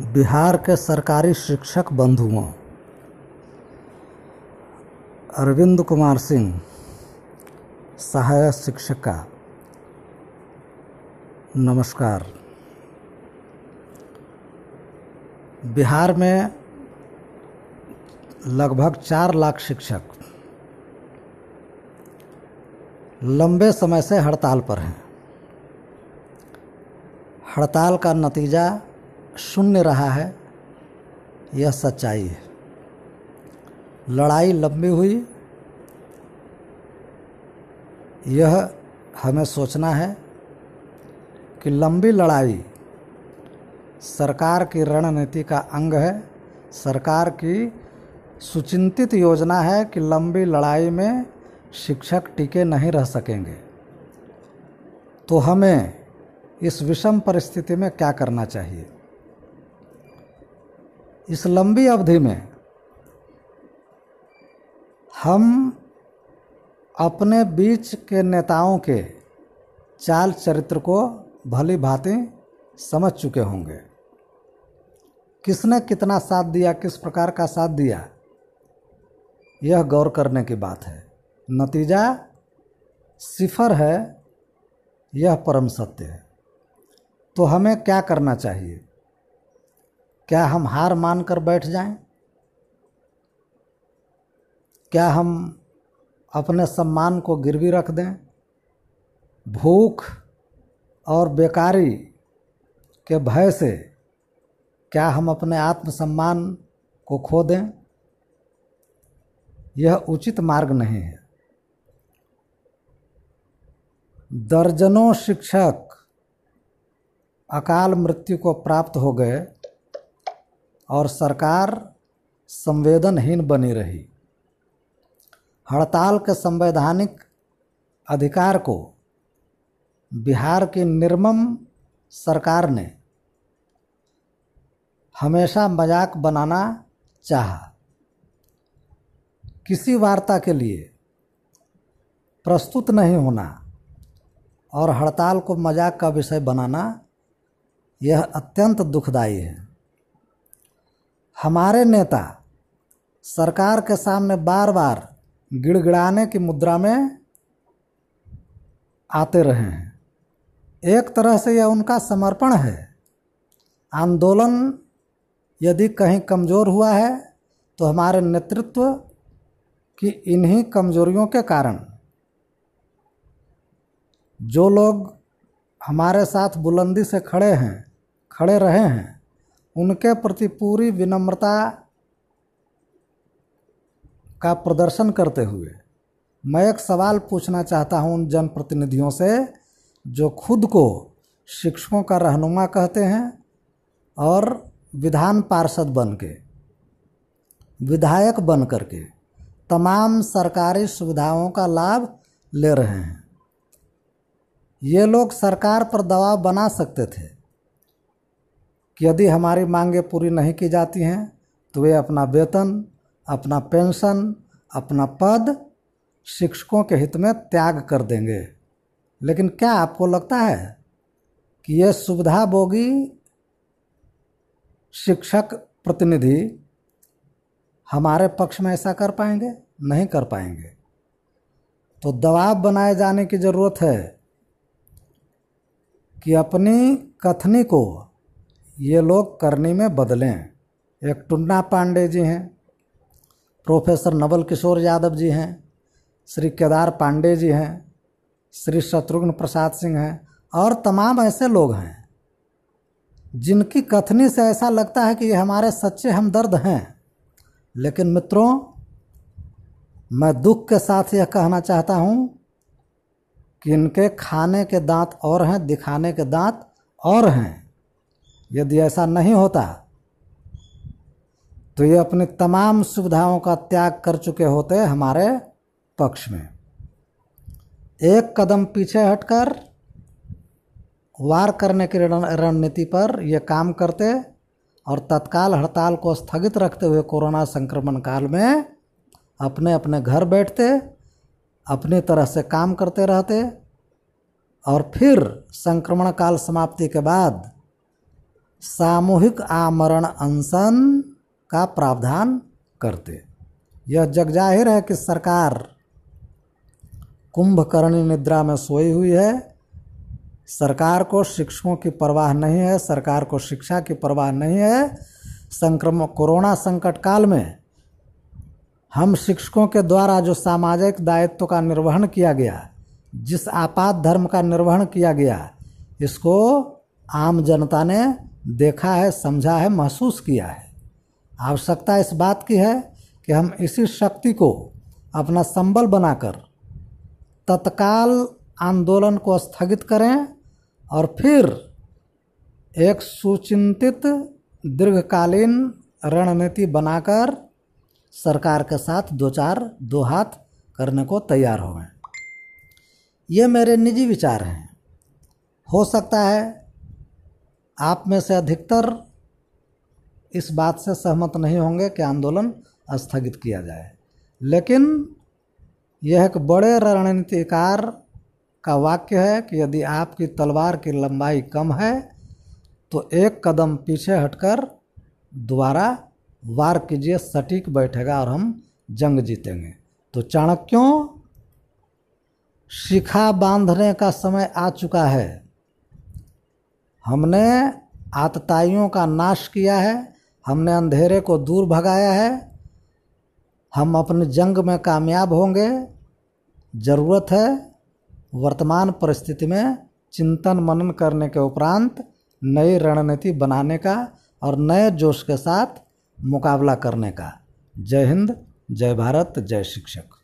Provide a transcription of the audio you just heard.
बिहार के सरकारी शिक्षक बंधुओं अरविंद कुमार सिंह, सहायक शिक्षिका नमस्कार। बिहार में लगभग चार लाख शिक्षक। लंबे समय से हड़ताल पर हैं। हड़ताल का नतीजा शून्य रहा है, यह सच्चाई है। लड़ाई लंबी हुई, यह हमें सोचना है कि लंबी लड़ाई सरकार की रणनीति का अंग है, सरकार की सुचिंतित योजना है कि लंबी लड़ाई में शिक्षक टिके नहीं रह सकेंगे। तो हमें इस विषम परिस्थिति में क्या करना चाहिए? इस लंबी अवधि में हम अपने बीच के नेताओं के चाल चरित्र को भली भांति समझ चुके होंगे। किसने कितना साथ दिया, किस प्रकार का साथ दिया, यह गौर करने की बात है। नतीजा सिफर है, यह परम सत्य है। तो हमें क्या करना चाहिए? क्या हम हार मान कर बैठ जाएँ? क्या हम अपने सम्मान को गिरवी रख दें? भूख और बेकारी के भय से क्या हम अपने आत्मसम्मान को खो दें? यह उचित मार्ग नहीं है। दर्जनों शिक्षक अकाल मृत्यु को प्राप्त हो गए। और सरकार संवेदनहीन बनी रही। हड़ताल के संवैधानिक अधिकार को बिहार की निर्मम सरकार ने हमेशा मज़ाक बनाना चाहा। किसी वार्ता के लिए प्रस्तुत नहीं होना और हड़ताल को मज़ाक का विषय बनाना यह अत्यंत दुखदाई है। हमारे नेता सरकार के सामने बार बार गिड़गिड़ाने की मुद्रा में आते रहे हैं। एक तरह से यह उनका समर्पण है। आंदोलन यदि कहीं कमज़ोर हुआ है तो हमारे नेतृत्व की इन्हीं कमजोरियों के कारण जो लोग हमारे साथ बुलंदी से खड़े हैं, खड़े रहे हैं उनके प्रति पूरी विनम्रता का प्रदर्शन करते हुए मैं एक सवाल पूछना चाहता हूँ उन जनप्रतिनिधियों से, जो खुद को शिक्षकों का रहनुमा कहते हैं और विधान पार्षद बन के, विधायक बन करके तमाम सरकारी सुविधाओं का लाभ ले रहे हैं। ये लोग सरकार पर दबाव बना सकते थे। कि यदि हमारी मांगें पूरी नहीं की जाती हैं तो वे अपना वेतन, अपना पेंशन, अपना पद शिक्षकों के हित में त्याग कर देंगे। लेकिन क्या आपको लगता है कि ये सुविधा भोगी शिक्षक प्रतिनिधि हमारे पक्ष में ऐसा कर पाएँगे? नहीं कर पाएँगे। तो दबाव बनाए जाने की ज़रूरत है कि अपनी कथनी को ये लोग करनी में बदलें एक टुन्ना पांडे जी हैं, प्रोफेसर नवल किशोर यादव जी हैं, श्री केदार पांडे जी हैं, श्री शत्रुघ्न प्रसाद सिंह हैं, और तमाम ऐसे लोग हैं, जिनकी कथनी से ऐसा लगता है कि ये हमारे सच्चे हमदर्द हैं। लेकिन मित्रों, मैं दुख के साथ यह कहना चाहता हूँ कि इनके खाने के दांत और हैं, दिखाने के दांत और हैं। यदि ऐसा नहीं होता तो ये अपनी तमाम सुविधाओं का त्याग कर चुके होते हमारे पक्ष में। एक कदम पीछे हटकर, वार करने की रणनीति पर ये काम करते और तत्काल हड़ताल को स्थगित रखते हुए कोरोना संक्रमण काल में अपने अपने घर बैठते, अपनी तरह से काम करते रहते और फिर संक्रमण काल समाप्ति के बाद सामूहिक आमरण अनशन का प्रावधान करते। यह जग ज़ाहिर है कि सरकार कुंभकर्णी निद्रा में सोई हुई है। सरकार को शिक्षकों की परवाह नहीं है, सरकार को शिक्षा की परवाह नहीं है। संक्रमण कोरोना संकट काल में हम शिक्षकों के द्वारा जो सामाजिक दायित्व का निर्वहन किया गया, जिस आपात धर्म का निर्वहन किया गया, इसको आम जनता ने देखा है, समझा है, महसूस किया है। आवश्यकता इस बात की है कि हम इसी शक्ति को अपना संबल बनाकर तत्काल आंदोलन को स्थगित करें और फिर एक सुचिंतित, दीर्घकालीन रणनीति बनाकर सरकार के साथ दो चार दो हाथ करने को तैयार हो। ये मेरे निजी विचार हैं। हो सकता है आप में से अधिकतर इस बात से सहमत नहीं होंगे कि आंदोलन स्थगित किया जाए। लेकिन यह एक बड़े रणनीतिकार का वाक्य है कि यदि आपकी तलवार की लंबाई कम है तो एक कदम पीछे हटकर दोबारा वार कीजिए, सटीक बैठेगा और हम जंग जीतेंगे। तो चाणक्यों, शिखा बांधने का समय आ चुका है। हमने आतताइयों का नाश किया है, हमने अंधेरे को दूर भगाया है, हम अपने जंग में कामयाब होंगे। ज़रूरत है वर्तमान परिस्थिति में चिंतन मनन करने के उपरांत नई रणनीति बनाने का और नए जोश के साथ मुकाबला करने का। जय हिंद, जय भारत, जय शिक्षक।